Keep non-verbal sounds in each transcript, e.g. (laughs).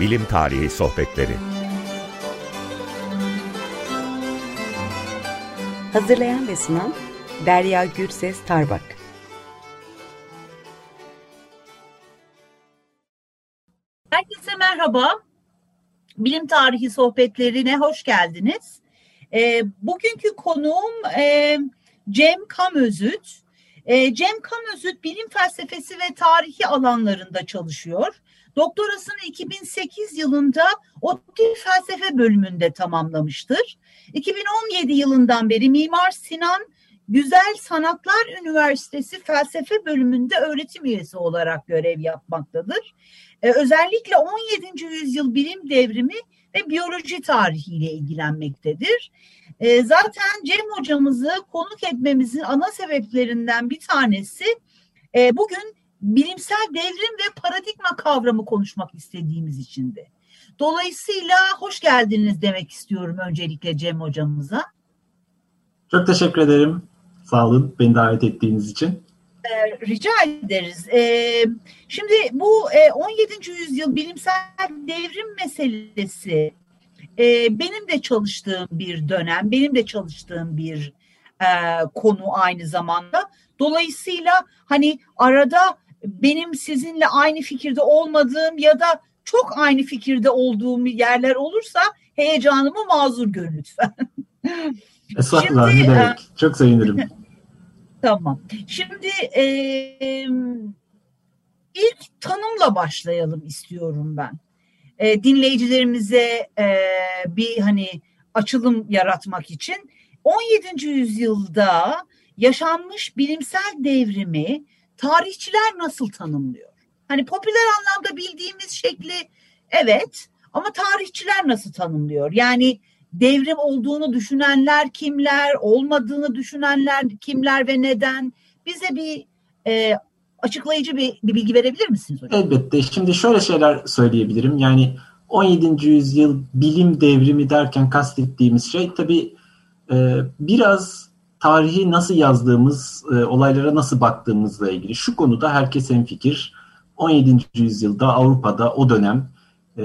Bilim Tarihi Sohbetleri Hazırlayan ve sunan Derya Gürses Tarbak Herkese merhaba. Bilim Tarihi Sohbetlerine hoş geldiniz. E, bugünkü konuğum e, Cem Kamözüt. E, Cem Kamözüt bilim felsefesi ve tarihi alanlarında çalışıyor. Doktorasını 2008 yılında ODTÜ felsefe bölümünde tamamlamıştır. 2017 yılından beri Mimar Sinan Güzel Sanatlar Üniversitesi felsefe bölümünde öğretim üyesi olarak görev yapmaktadır. Ee, özellikle 17. yüzyıl bilim devrimi ve biyoloji tarihiyle ilgilenmektedir. Ee, zaten Cem hocamızı konuk etmemizin ana sebeplerinden bir tanesi e, bugün bilimsel devrim ve paradigma kavramı konuşmak istediğimiz içindi. Dolayısıyla hoş geldiniz demek istiyorum öncelikle Cem hocamıza. Çok teşekkür ederim. Sağ olun beni davet ettiğiniz için. Ee, rica ederiz. Ee, şimdi bu e, 17. yüzyıl bilimsel devrim meselesi e, benim de çalıştığım bir dönem, benim de çalıştığım bir e, konu aynı zamanda. Dolayısıyla hani arada benim sizinle aynı fikirde olmadığım ya da çok aynı fikirde olduğum yerler olursa heyecanımı mazur görün lütfen. (laughs) Estağfurullah ne demek. Çok sevinirim. (laughs) tamam. Şimdi e, ilk tanımla başlayalım istiyorum ben. E, dinleyicilerimize e, bir hani açılım yaratmak için 17. yüzyılda yaşanmış bilimsel devrimi tarihçiler nasıl tanımlıyor? Hani popüler anlamda bildiğimiz şekli evet ama tarihçiler nasıl tanımlıyor? Yani devrim olduğunu düşünenler kimler, olmadığını düşünenler kimler ve neden? Bize bir e, açıklayıcı bir, bir bilgi verebilir misiniz hocam? Elbette. Şimdi şöyle şeyler söyleyebilirim. Yani 17. yüzyıl bilim devrimi derken kastettiğimiz şey tabii e, biraz tarihi nasıl yazdığımız, e, olaylara nasıl baktığımızla ilgili. Şu konuda herkes fikir. 17. yüzyılda Avrupa'da o dönem e,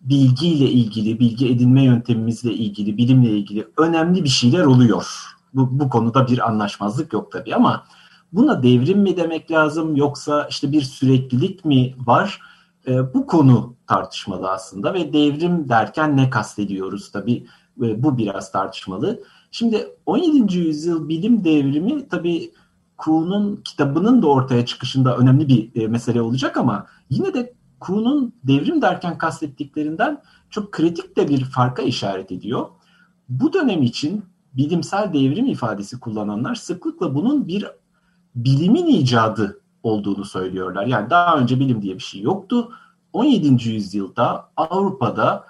bilgiyle ilgili, bilgi edinme yöntemimizle ilgili, bilimle ilgili önemli bir şeyler oluyor. Bu, bu konuda bir anlaşmazlık yok tabii ama buna devrim mi demek lazım yoksa işte bir süreklilik mi var? E, bu konu tartışmalı aslında ve devrim derken ne kastediyoruz tabii bu biraz tartışmalı. Şimdi 17. yüzyıl bilim devrimi tabii Kuhn'un kitabının da ortaya çıkışında önemli bir e, mesele olacak ama yine de Kuhn'un devrim derken kastettiklerinden çok kritik de bir farka işaret ediyor. Bu dönem için bilimsel devrim ifadesi kullananlar sıklıkla bunun bir bilimin icadı olduğunu söylüyorlar. Yani daha önce bilim diye bir şey yoktu. 17. yüzyılda Avrupa'da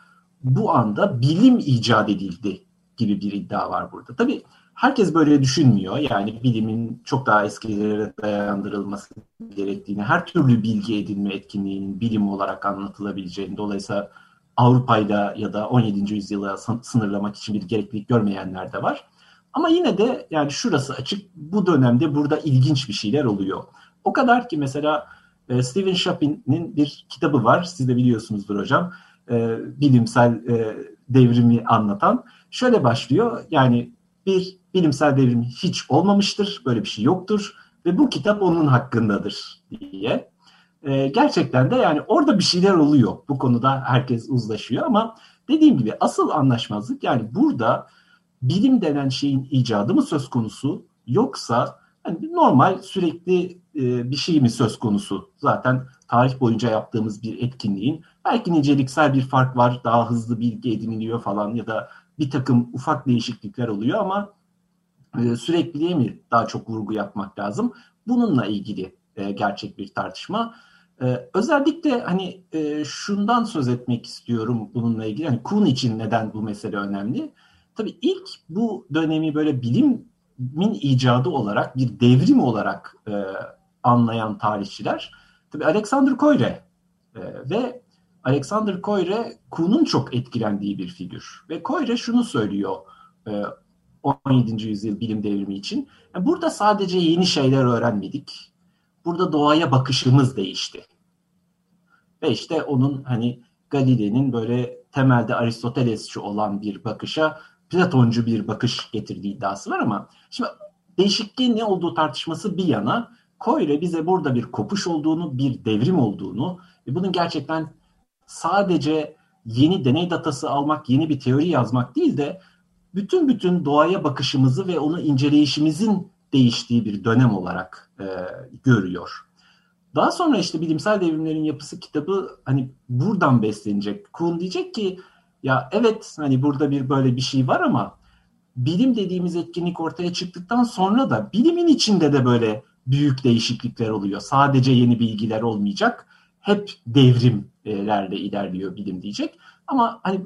bu anda bilim icat edildi gibi bir iddia var burada. Tabii herkes böyle düşünmüyor. Yani bilimin çok daha eskilere dayandırılması gerektiğini, her türlü bilgi edinme etkinliğinin bilim olarak anlatılabileceğini, dolayısıyla Avrupa'yla ya da 17. yüzyıla sınırlamak için bir gereklilik görmeyenler de var. Ama yine de yani şurası açık, bu dönemde burada ilginç bir şeyler oluyor. O kadar ki mesela e, Stephen Chapin'in bir kitabı var, siz de biliyorsunuzdur hocam, e, bilimsel e, devrimi anlatan. Şöyle başlıyor, yani bir bilimsel devrim hiç olmamıştır, böyle bir şey yoktur ve bu kitap onun hakkındadır diye. Ee, gerçekten de yani orada bir şeyler oluyor. Bu konuda herkes uzlaşıyor ama dediğim gibi asıl anlaşmazlık yani burada bilim denen şeyin icadı mı söz konusu yoksa hani normal sürekli e, bir şey mi söz konusu? Zaten tarih boyunca yaptığımız bir etkinliğin belki niceliksel bir fark var, daha hızlı bilgi ediniliyor falan ya da bir takım ufak değişiklikler oluyor ama e, sürekliliğe mi daha çok vurgu yapmak lazım? Bununla ilgili e, gerçek bir tartışma. E, özellikle hani e, şundan söz etmek istiyorum bununla ilgili. Hani Kuhn için neden bu mesele önemli? Tabii ilk bu dönemi böyle bilimin icadı olarak bir devrim olarak e, anlayan tarihçiler tabii Alexander Koyre e, ve Alexander Koyre Kuhn'un çok etkilendiği bir figür. Ve Koyre şunu söylüyor 17. E, yüzyıl bilim devrimi için. Burada sadece yeni şeyler öğrenmedik. Burada doğaya bakışımız değişti. Ve işte onun hani Galile'nin böyle temelde Aristotelesçi olan bir bakışa Platoncu bir bakış getirdiği iddiası var ama şimdi değişikliğin ne olduğu tartışması bir yana Koyre bize burada bir kopuş olduğunu, bir devrim olduğunu ve bunun gerçekten sadece yeni deney datası almak, yeni bir teori yazmak değil de bütün bütün doğaya bakışımızı ve onu inceleyişimizin değiştiği bir dönem olarak e, görüyor. Daha sonra işte bilimsel devrimlerin yapısı kitabı hani buradan beslenecek. Kuhn diyecek ki ya evet hani burada bir böyle bir şey var ama bilim dediğimiz etkinlik ortaya çıktıktan sonra da bilimin içinde de böyle büyük değişiklikler oluyor. Sadece yeni bilgiler olmayacak. Hep devrimlerle ilerliyor bilim diyecek. Ama hani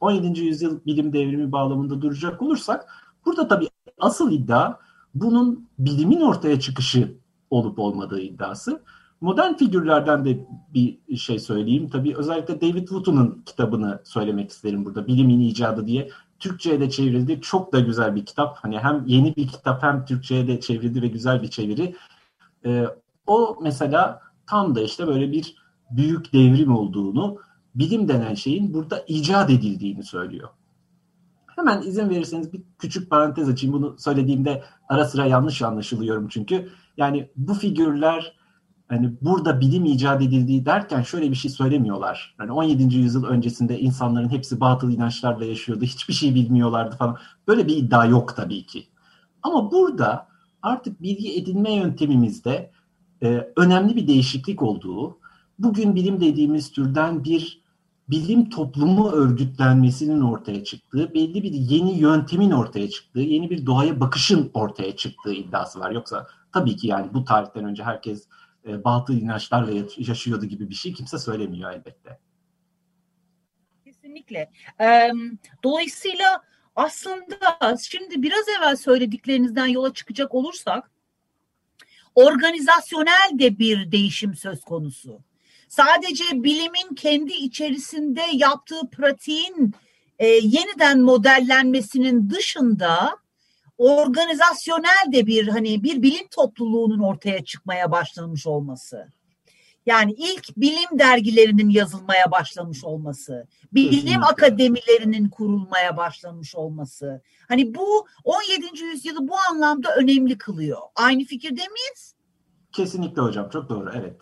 17. yüzyıl bilim devrimi bağlamında duracak olursak burada tabii asıl iddia bunun bilimin ortaya çıkışı olup olmadığı iddiası. Modern figürlerden de bir şey söyleyeyim. Tabii özellikle David Woot'un kitabını söylemek isterim burada. Bilimin icadı diye. Türkçe'ye de çevrildi. Çok da güzel bir kitap. Hani hem yeni bir kitap hem Türkçe'ye de çevrildi ve güzel bir çeviri. Ee, o mesela tam da işte böyle bir büyük devrim olduğunu, bilim denen şeyin burada icat edildiğini söylüyor. Hemen izin verirseniz bir küçük parantez açayım. Bunu söylediğimde ara sıra yanlış anlaşılıyorum çünkü. Yani bu figürler hani burada bilim icat edildiği derken şöyle bir şey söylemiyorlar. Yani 17. yüzyıl öncesinde insanların hepsi batıl inançlarla yaşıyordu. Hiçbir şey bilmiyorlardı falan. Böyle bir iddia yok tabii ki. Ama burada artık bilgi edinme yöntemimizde e, önemli bir değişiklik olduğu, bugün bilim dediğimiz türden bir bilim toplumu örgütlenmesinin ortaya çıktığı, belli bir yeni yöntemin ortaya çıktığı, yeni bir doğaya bakışın ortaya çıktığı iddiası var. Yoksa tabii ki yani bu tarihten önce herkes e, batıl inançlarla yaşıyordu gibi bir şey kimse söylemiyor elbette. Kesinlikle. Dolayısıyla aslında şimdi biraz evvel söylediklerinizden yola çıkacak olursak organizasyonel de bir değişim söz konusu. Sadece bilimin kendi içerisinde yaptığı pratiğin e, yeniden modellenmesinin dışında organizasyonel de bir hani bir bilim topluluğunun ortaya çıkmaya başlamış olması. Yani ilk bilim dergilerinin yazılmaya başlamış olması, bilim akademilerinin kurulmaya başlamış olması. Hani bu 17. yüzyılı bu anlamda önemli kılıyor. Aynı fikirde miyiz? Kesinlikle hocam, çok doğru, evet.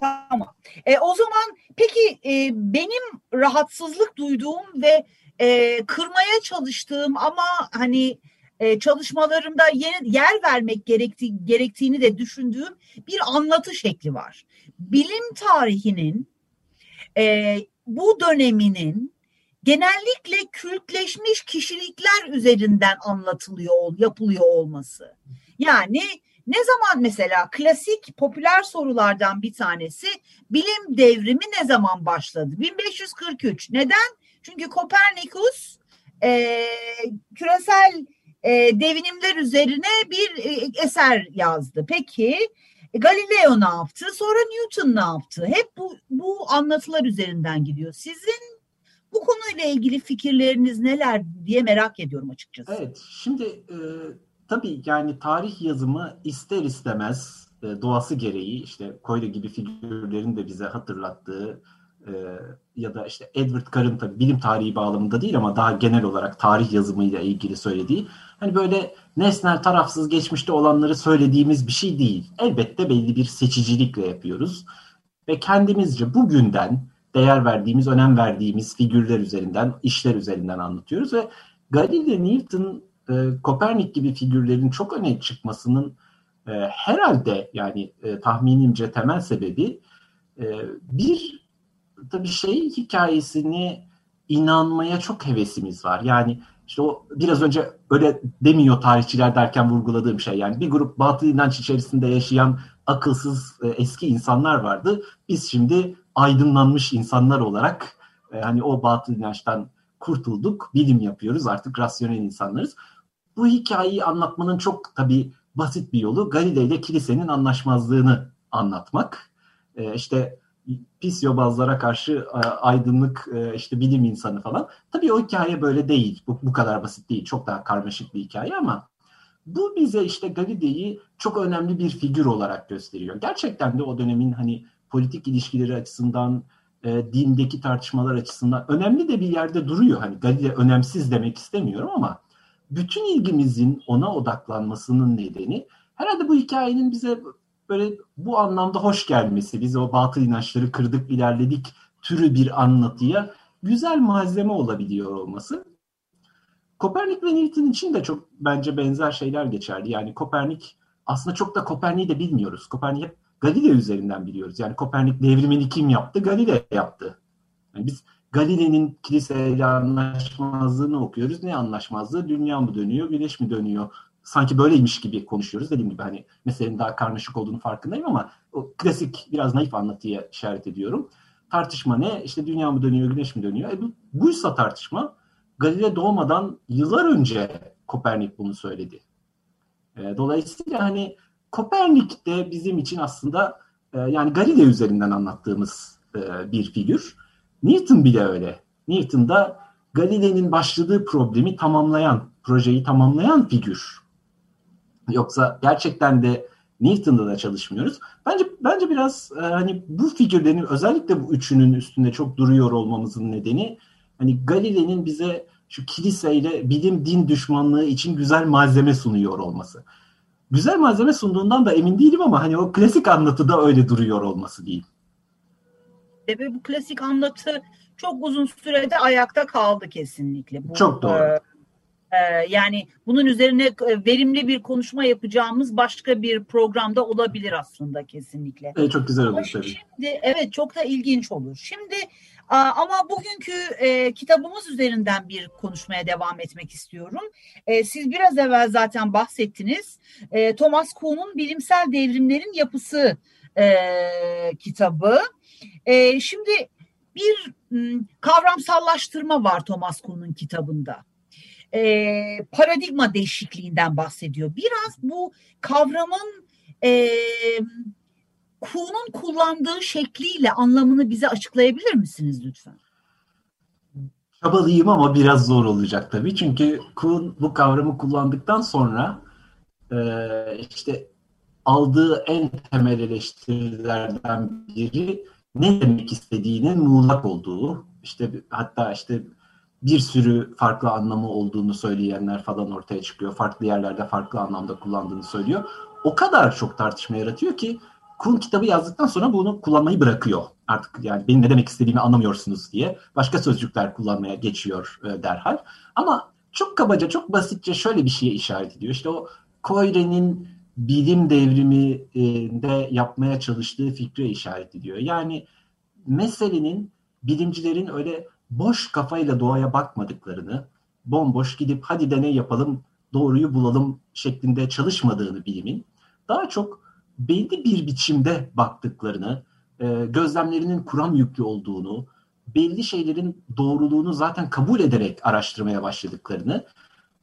Tamam. E, o zaman peki e, benim rahatsızlık duyduğum ve e, kırmaya çalıştığım ama hani e, çalışmalarımda yer, yer vermek gerekti, gerektiğini de düşündüğüm bir anlatı şekli var. Bilim tarihinin e, bu döneminin genellikle kültleşmiş kişilikler üzerinden anlatılıyor, yapılıyor olması. Yani ne zaman mesela klasik popüler sorulardan bir tanesi bilim devrimi ne zaman başladı? 1543. Neden? Çünkü Kopernikus e, küresel e, devinimler üzerine bir e, eser yazdı. Peki Galileo ne yaptı? Sonra Newton ne yaptı? Hep bu, bu anlatılar üzerinden gidiyor. Sizin bu konuyla ilgili fikirleriniz neler diye merak ediyorum açıkçası. Evet, şimdi e, tabii yani tarih yazımı ister istemez e, doğası gereği işte Koyle gibi figürlerin de bize hatırlattığı e, ya da işte Edward Carr'ın tabii bilim tarihi bağlamında değil ama daha genel olarak tarih yazımıyla ilgili söylediği hani böyle nesnel tarafsız geçmişte olanları söylediğimiz bir şey değil. Elbette belli bir seçicilikle yapıyoruz ve kendimizce bugünden değer verdiğimiz, önem verdiğimiz figürler üzerinden, işler üzerinden anlatıyoruz ve Galileo Newton e, Kopernik gibi figürlerin çok öne çıkmasının e, herhalde yani e, tahminimce temel sebebi e, bir tabii şey hikayesini inanmaya çok hevesimiz var. Yani işte o biraz önce öyle demiyor tarihçiler derken vurguladığım şey. Yani bir grup batıl inanç içerisinde yaşayan akılsız e, eski insanlar vardı. Biz şimdi aydınlanmış insanlar olarak e, hani o batıl inançtan kurtulduk, bilim yapıyoruz, artık rasyonel insanlarız. Bu hikayeyi anlatmanın çok tabii basit bir yolu Galileo ile kilisenin anlaşmazlığını anlatmak. Ee, işte pis yobazlara karşı e, aydınlık e, işte bilim insanı falan. Tabii o hikaye böyle değil. Bu, bu kadar basit değil. Çok daha karmaşık bir hikaye ama bu bize işte Galileo'yu çok önemli bir figür olarak gösteriyor. Gerçekten de o dönemin hani politik ilişkileri açısından e, dindeki tartışmalar açısından önemli de bir yerde duruyor. Hani Galile önemsiz demek istemiyorum ama bütün ilgimizin ona odaklanmasının nedeni herhalde bu hikayenin bize böyle bu anlamda hoş gelmesi. Biz o batıl inançları kırdık, ilerledik türü bir anlatıya güzel malzeme olabiliyor olması. Kopernik ve Newton için de çok bence benzer şeyler geçerli. Yani Kopernik aslında çok da Kopernik'i de bilmiyoruz. Kopernik hep Galile üzerinden biliyoruz. Yani Kopernik devrimini kim yaptı? Galile yaptı. Yani biz Galile'nin kiliseyle anlaşmazlığını okuyoruz. Ne anlaşmazlığı? Dünya mı dönüyor, güneş mi dönüyor? Sanki böyleymiş gibi konuşuyoruz. Dediğim gibi hani meselenin daha karmaşık olduğunu farkındayım ama o klasik biraz naif anlatıya işaret ediyorum. Tartışma ne? İşte dünya mı dönüyor, güneş mi dönüyor? E bu, buysa tartışma Galile doğmadan yıllar önce Kopernik bunu söyledi. E, dolayısıyla hani Kopernik de bizim için aslında e, yani Galile üzerinden anlattığımız e, bir figür. Newton bile öyle. Newton da Galile'nin başladığı problemi tamamlayan, projeyi tamamlayan figür. Yoksa gerçekten de Newton'da da çalışmıyoruz. Bence bence biraz e, hani bu figürlerin özellikle bu üçünün üstünde çok duruyor olmamızın nedeni hani Galile'nin bize şu kiliseyle bilim din düşmanlığı için güzel malzeme sunuyor olması. Güzel malzeme sunduğundan da emin değilim ama hani o klasik anlatıda öyle duruyor olması diyeyim. Ve bu klasik anlatı çok uzun sürede ayakta kaldı kesinlikle. Bu, çok doğru. E, e, yani bunun üzerine e, verimli bir konuşma yapacağımız başka bir programda olabilir aslında kesinlikle. Evet, çok güzel olur tabii. Şimdi, evet çok da ilginç olur. Şimdi ama bugünkü e, kitabımız üzerinden bir konuşmaya devam etmek istiyorum. E, siz biraz evvel zaten bahsettiniz. E, Thomas Kuhn'un Bilimsel Devrimlerin Yapısı e, kitabı. E, şimdi bir m, kavramsallaştırma var Thomas Kuhn'un kitabında. E, paradigma değişikliğinden bahsediyor. Biraz bu kavramın e, Kuhn'un kullandığı şekliyle anlamını bize açıklayabilir misiniz lütfen? Çabalıyım ama biraz zor olacak tabii. Çünkü Kuhn bu kavramı kullandıktan sonra e, işte aldığı en temel eleştirilerden biri ne demek istediğinin muğlak olduğu, işte hatta işte bir sürü farklı anlamı olduğunu söyleyenler falan ortaya çıkıyor. Farklı yerlerde farklı anlamda kullandığını söylüyor. O kadar çok tartışma yaratıyor ki Kuhn kitabı yazdıktan sonra bunu kullanmayı bırakıyor. Artık yani benim ne demek istediğimi anlamıyorsunuz diye başka sözcükler kullanmaya geçiyor e, derhal. Ama çok kabaca, çok basitçe şöyle bir şeye işaret ediyor. İşte o Koyre'nin bilim devriminde yapmaya çalıştığı fikre işaret ediyor. Yani meselenin bilimcilerin öyle boş kafayla doğaya bakmadıklarını, bomboş gidip hadi deney yapalım, doğruyu bulalım şeklinde çalışmadığını bilimin daha çok belli bir biçimde baktıklarını, e, gözlemlerinin kuram yüklü olduğunu, belli şeylerin doğruluğunu zaten kabul ederek araştırmaya başladıklarını,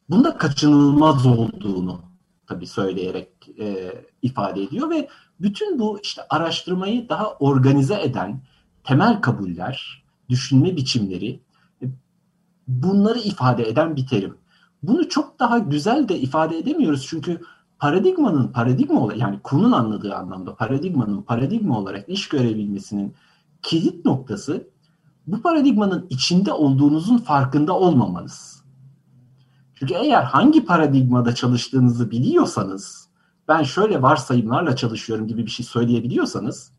bunda kaçınılmaz olduğunu tabii söyleyerek e, ifade ediyor ve bütün bu işte araştırmayı daha organize eden temel kabuller, düşünme biçimleri e, bunları ifade eden bir terim. Bunu çok daha güzel de ifade edemiyoruz çünkü paradigmanın paradigma olarak yani Kuhn'un anladığı anlamda paradigmanın paradigma olarak iş görebilmesinin kilit noktası bu paradigmanın içinde olduğunuzun farkında olmamanız. Çünkü eğer hangi paradigmada çalıştığınızı biliyorsanız, ben şöyle varsayımlarla çalışıyorum gibi bir şey söyleyebiliyorsanız,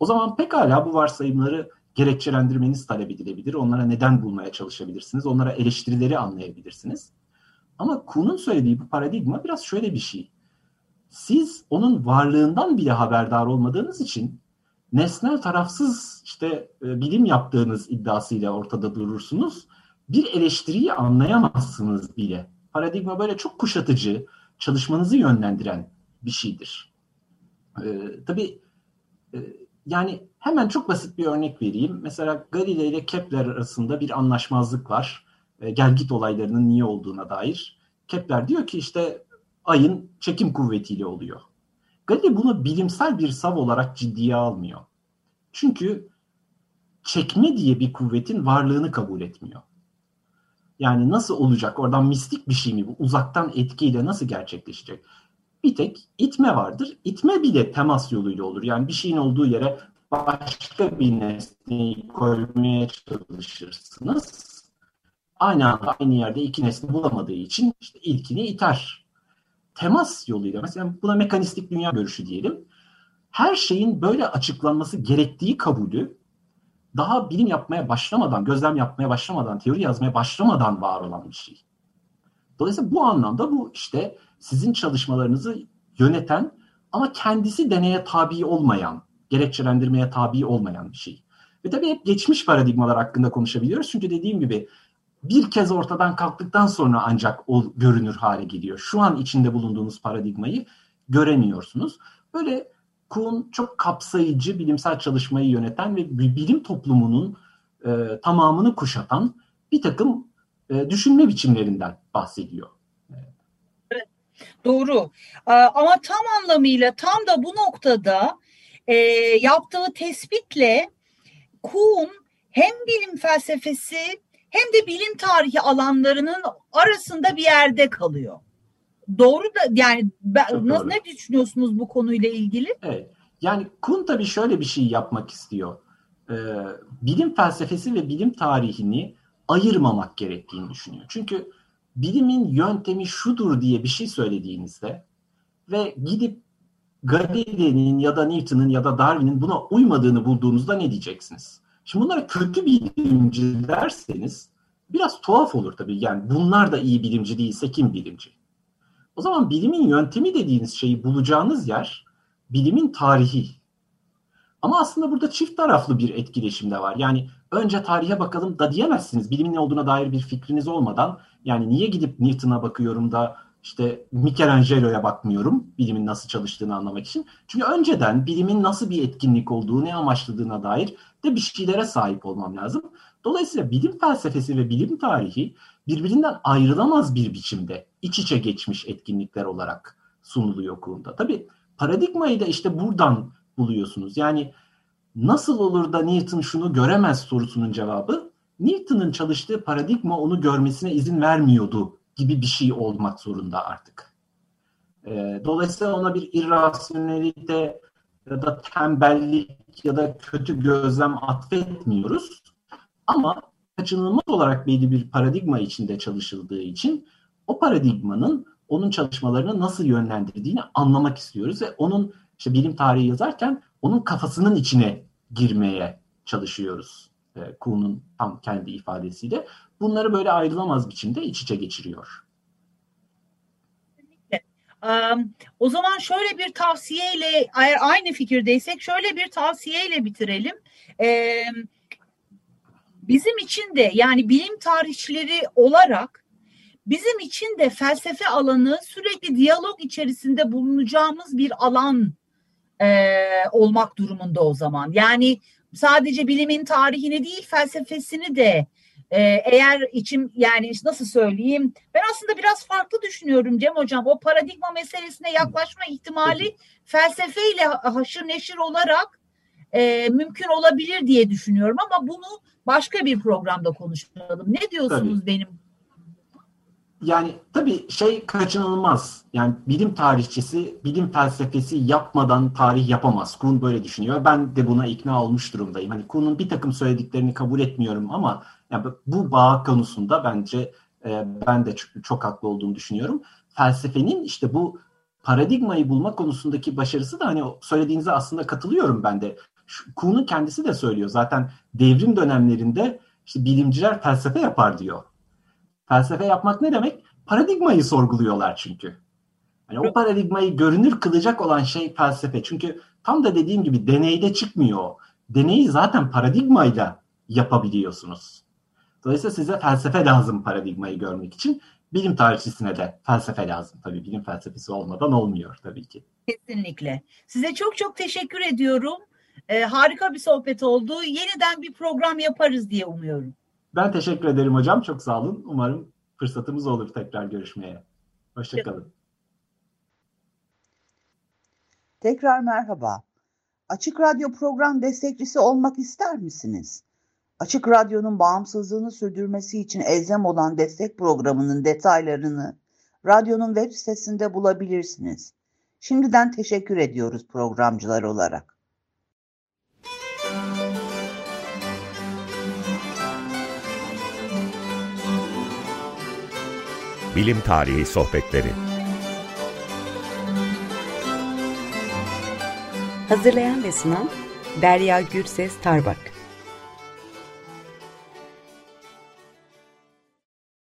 o zaman pekala bu varsayımları gerekçelendirmeniz talep edilebilir. Onlara neden bulmaya çalışabilirsiniz. Onlara eleştirileri anlayabilirsiniz. Ama Kuhn'un söylediği bu paradigma biraz şöyle bir şey siz onun varlığından bile haberdar olmadığınız için nesnel tarafsız işte e, bilim yaptığınız iddiasıyla ortada durursunuz. Bir eleştiriyi anlayamazsınız bile. Paradigma böyle çok kuşatıcı, çalışmanızı yönlendiren bir şeydir. Ee, tabii e, yani hemen çok basit bir örnek vereyim. Mesela Galilei ile Kepler arasında bir anlaşmazlık var. E, gel git olaylarının niye olduğuna dair. Kepler diyor ki işte ayın çekim kuvvetiyle oluyor. Galilei bunu bilimsel bir sav olarak ciddiye almıyor. Çünkü çekme diye bir kuvvetin varlığını kabul etmiyor. Yani nasıl olacak? Oradan mistik bir şey mi bu? Uzaktan etkiyle nasıl gerçekleşecek? Bir tek itme vardır. İtme bile temas yoluyla olur. Yani bir şeyin olduğu yere başka bir nesneyi koymaya çalışırsınız. Aynı anda aynı yerde iki nesne bulamadığı için işte ilkini iter. Temas yoluyla mesela buna mekanistik dünya görüşü diyelim. Her şeyin böyle açıklanması gerektiği kabulü daha bilim yapmaya başlamadan, gözlem yapmaya başlamadan, teori yazmaya başlamadan var olan bir şey. Dolayısıyla bu anlamda bu işte sizin çalışmalarınızı yöneten ama kendisi deneye tabi olmayan, gerekçelendirmeye tabi olmayan bir şey. Ve tabii hep geçmiş paradigmalar hakkında konuşabiliyoruz. Çünkü dediğim gibi bir kez ortadan kalktıktan sonra ancak o görünür hale geliyor. Şu an içinde bulunduğunuz paradigmayı göremiyorsunuz. Böyle Kuhn çok kapsayıcı bilimsel çalışmayı yöneten ve bilim toplumunun e, tamamını kuşatan bir takım e, düşünme biçimlerinden bahsediyor. Doğru. Ee, ama tam anlamıyla tam da bu noktada e, yaptığı tespitle Kuhn hem bilim felsefesi hem de bilim tarihi alanlarının arasında bir yerde kalıyor. Doğru da yani ben, nasıl, ne düşünüyorsunuz bu konuyla ilgili? Evet. Yani Kuhn tabii şöyle bir şey yapmak istiyor. Ee, bilim felsefesi ve bilim tarihini ayırmamak gerektiğini düşünüyor. Çünkü bilimin yöntemi şudur diye bir şey söylediğinizde ve gidip Galileo'nun ya da Newton'un ya da Darwin'in buna uymadığını bulduğunuzda ne diyeceksiniz? Şimdi bunlara kötü bilimci derseniz biraz tuhaf olur tabii. Yani bunlar da iyi bilimci değilse kim bilimci? O zaman bilimin yöntemi dediğiniz şeyi bulacağınız yer bilimin tarihi. Ama aslında burada çift taraflı bir etkileşim de var. Yani önce tarihe bakalım da diyemezsiniz. Bilimin ne olduğuna dair bir fikriniz olmadan yani niye gidip Newton'a bakıyorum da işte Michelangelo'ya bakmıyorum bilimin nasıl çalıştığını anlamak için. Çünkü önceden bilimin nasıl bir etkinlik olduğu, ne amaçladığına dair de bir şeylere sahip olmam lazım. Dolayısıyla bilim felsefesi ve bilim tarihi birbirinden ayrılamaz bir biçimde iç içe geçmiş etkinlikler olarak sunuluyor Kuhn'da. Tabii paradigmayı da işte buradan buluyorsunuz. Yani nasıl olur da Newton şunu göremez sorusunun cevabı Newton'un çalıştığı paradigma onu görmesine izin vermiyordu gibi bir şey olmak zorunda artık. E, dolayısıyla ona bir irrasyonelite ya da tembellik ya da kötü gözlem atfetmiyoruz. Ama kaçınılmaz olarak belli bir paradigma içinde çalışıldığı için o paradigmanın onun çalışmalarını nasıl yönlendirdiğini anlamak istiyoruz ve onun işte bilim tarihi yazarken onun kafasının içine girmeye çalışıyoruz. E, Kuhn'un tam kendi ifadesiyle. Bunları böyle ayrılamaz biçimde iç içe geçiriyor. O zaman şöyle bir tavsiyeyle eğer aynı fikirdeysek şöyle bir tavsiyeyle bitirelim. Bizim için de yani bilim tarihçileri olarak bizim için de felsefe alanı sürekli diyalog içerisinde bulunacağımız bir alan e, olmak durumunda o zaman. Yani sadece bilimin tarihini değil felsefesini de e, eğer içim yani nasıl söyleyeyim ben aslında biraz farklı düşünüyorum Cem Hocam o paradigma meselesine yaklaşma ihtimali felsefeyle haşır neşir olarak e, mümkün olabilir diye düşünüyorum ama bunu başka bir programda konuşalım. Ne diyorsunuz Tabii. benim yani tabii şey kaçınılmaz. Yani bilim tarihçisi bilim felsefesi yapmadan tarih yapamaz. Kuhn böyle düşünüyor. Ben de buna ikna olmuş durumdayım. Hani Kuhn'un bir takım söylediklerini kabul etmiyorum ama yani bu bağ konusunda bence e, ben de çok, çok haklı olduğunu düşünüyorum. Felsefenin işte bu paradigmayı bulma konusundaki başarısı da hani söylediğinize aslında katılıyorum ben de. Kuhn'un kendisi de söylüyor. Zaten devrim dönemlerinde işte bilimciler felsefe yapar diyor. Felsefe yapmak ne demek? Paradigmayı sorguluyorlar çünkü. Yani o paradigmayı görünür kılacak olan şey felsefe. Çünkü tam da dediğim gibi deneyde çıkmıyor. Deneyi zaten paradigmayla yapabiliyorsunuz. Dolayısıyla size felsefe lazım paradigmayı görmek için. Bilim tarihçisine de felsefe lazım. Tabii bilim felsefesi olmadan olmuyor tabii ki. Kesinlikle. Size çok çok teşekkür ediyorum. Ee, harika bir sohbet oldu. Yeniden bir program yaparız diye umuyorum. Ben teşekkür ederim hocam. Çok sağ olun. Umarım fırsatımız olur tekrar görüşmeye. Hoşçakalın. Tekrar merhaba. Açık Radyo program destekçisi olmak ister misiniz? Açık Radyo'nun bağımsızlığını sürdürmesi için elzem olan destek programının detaylarını radyonun web sitesinde bulabilirsiniz. Şimdiden teşekkür ediyoruz programcılar olarak. Bilim Tarihi Sohbetleri. Hazırlayan ve sunan Derya Gürses Tarbak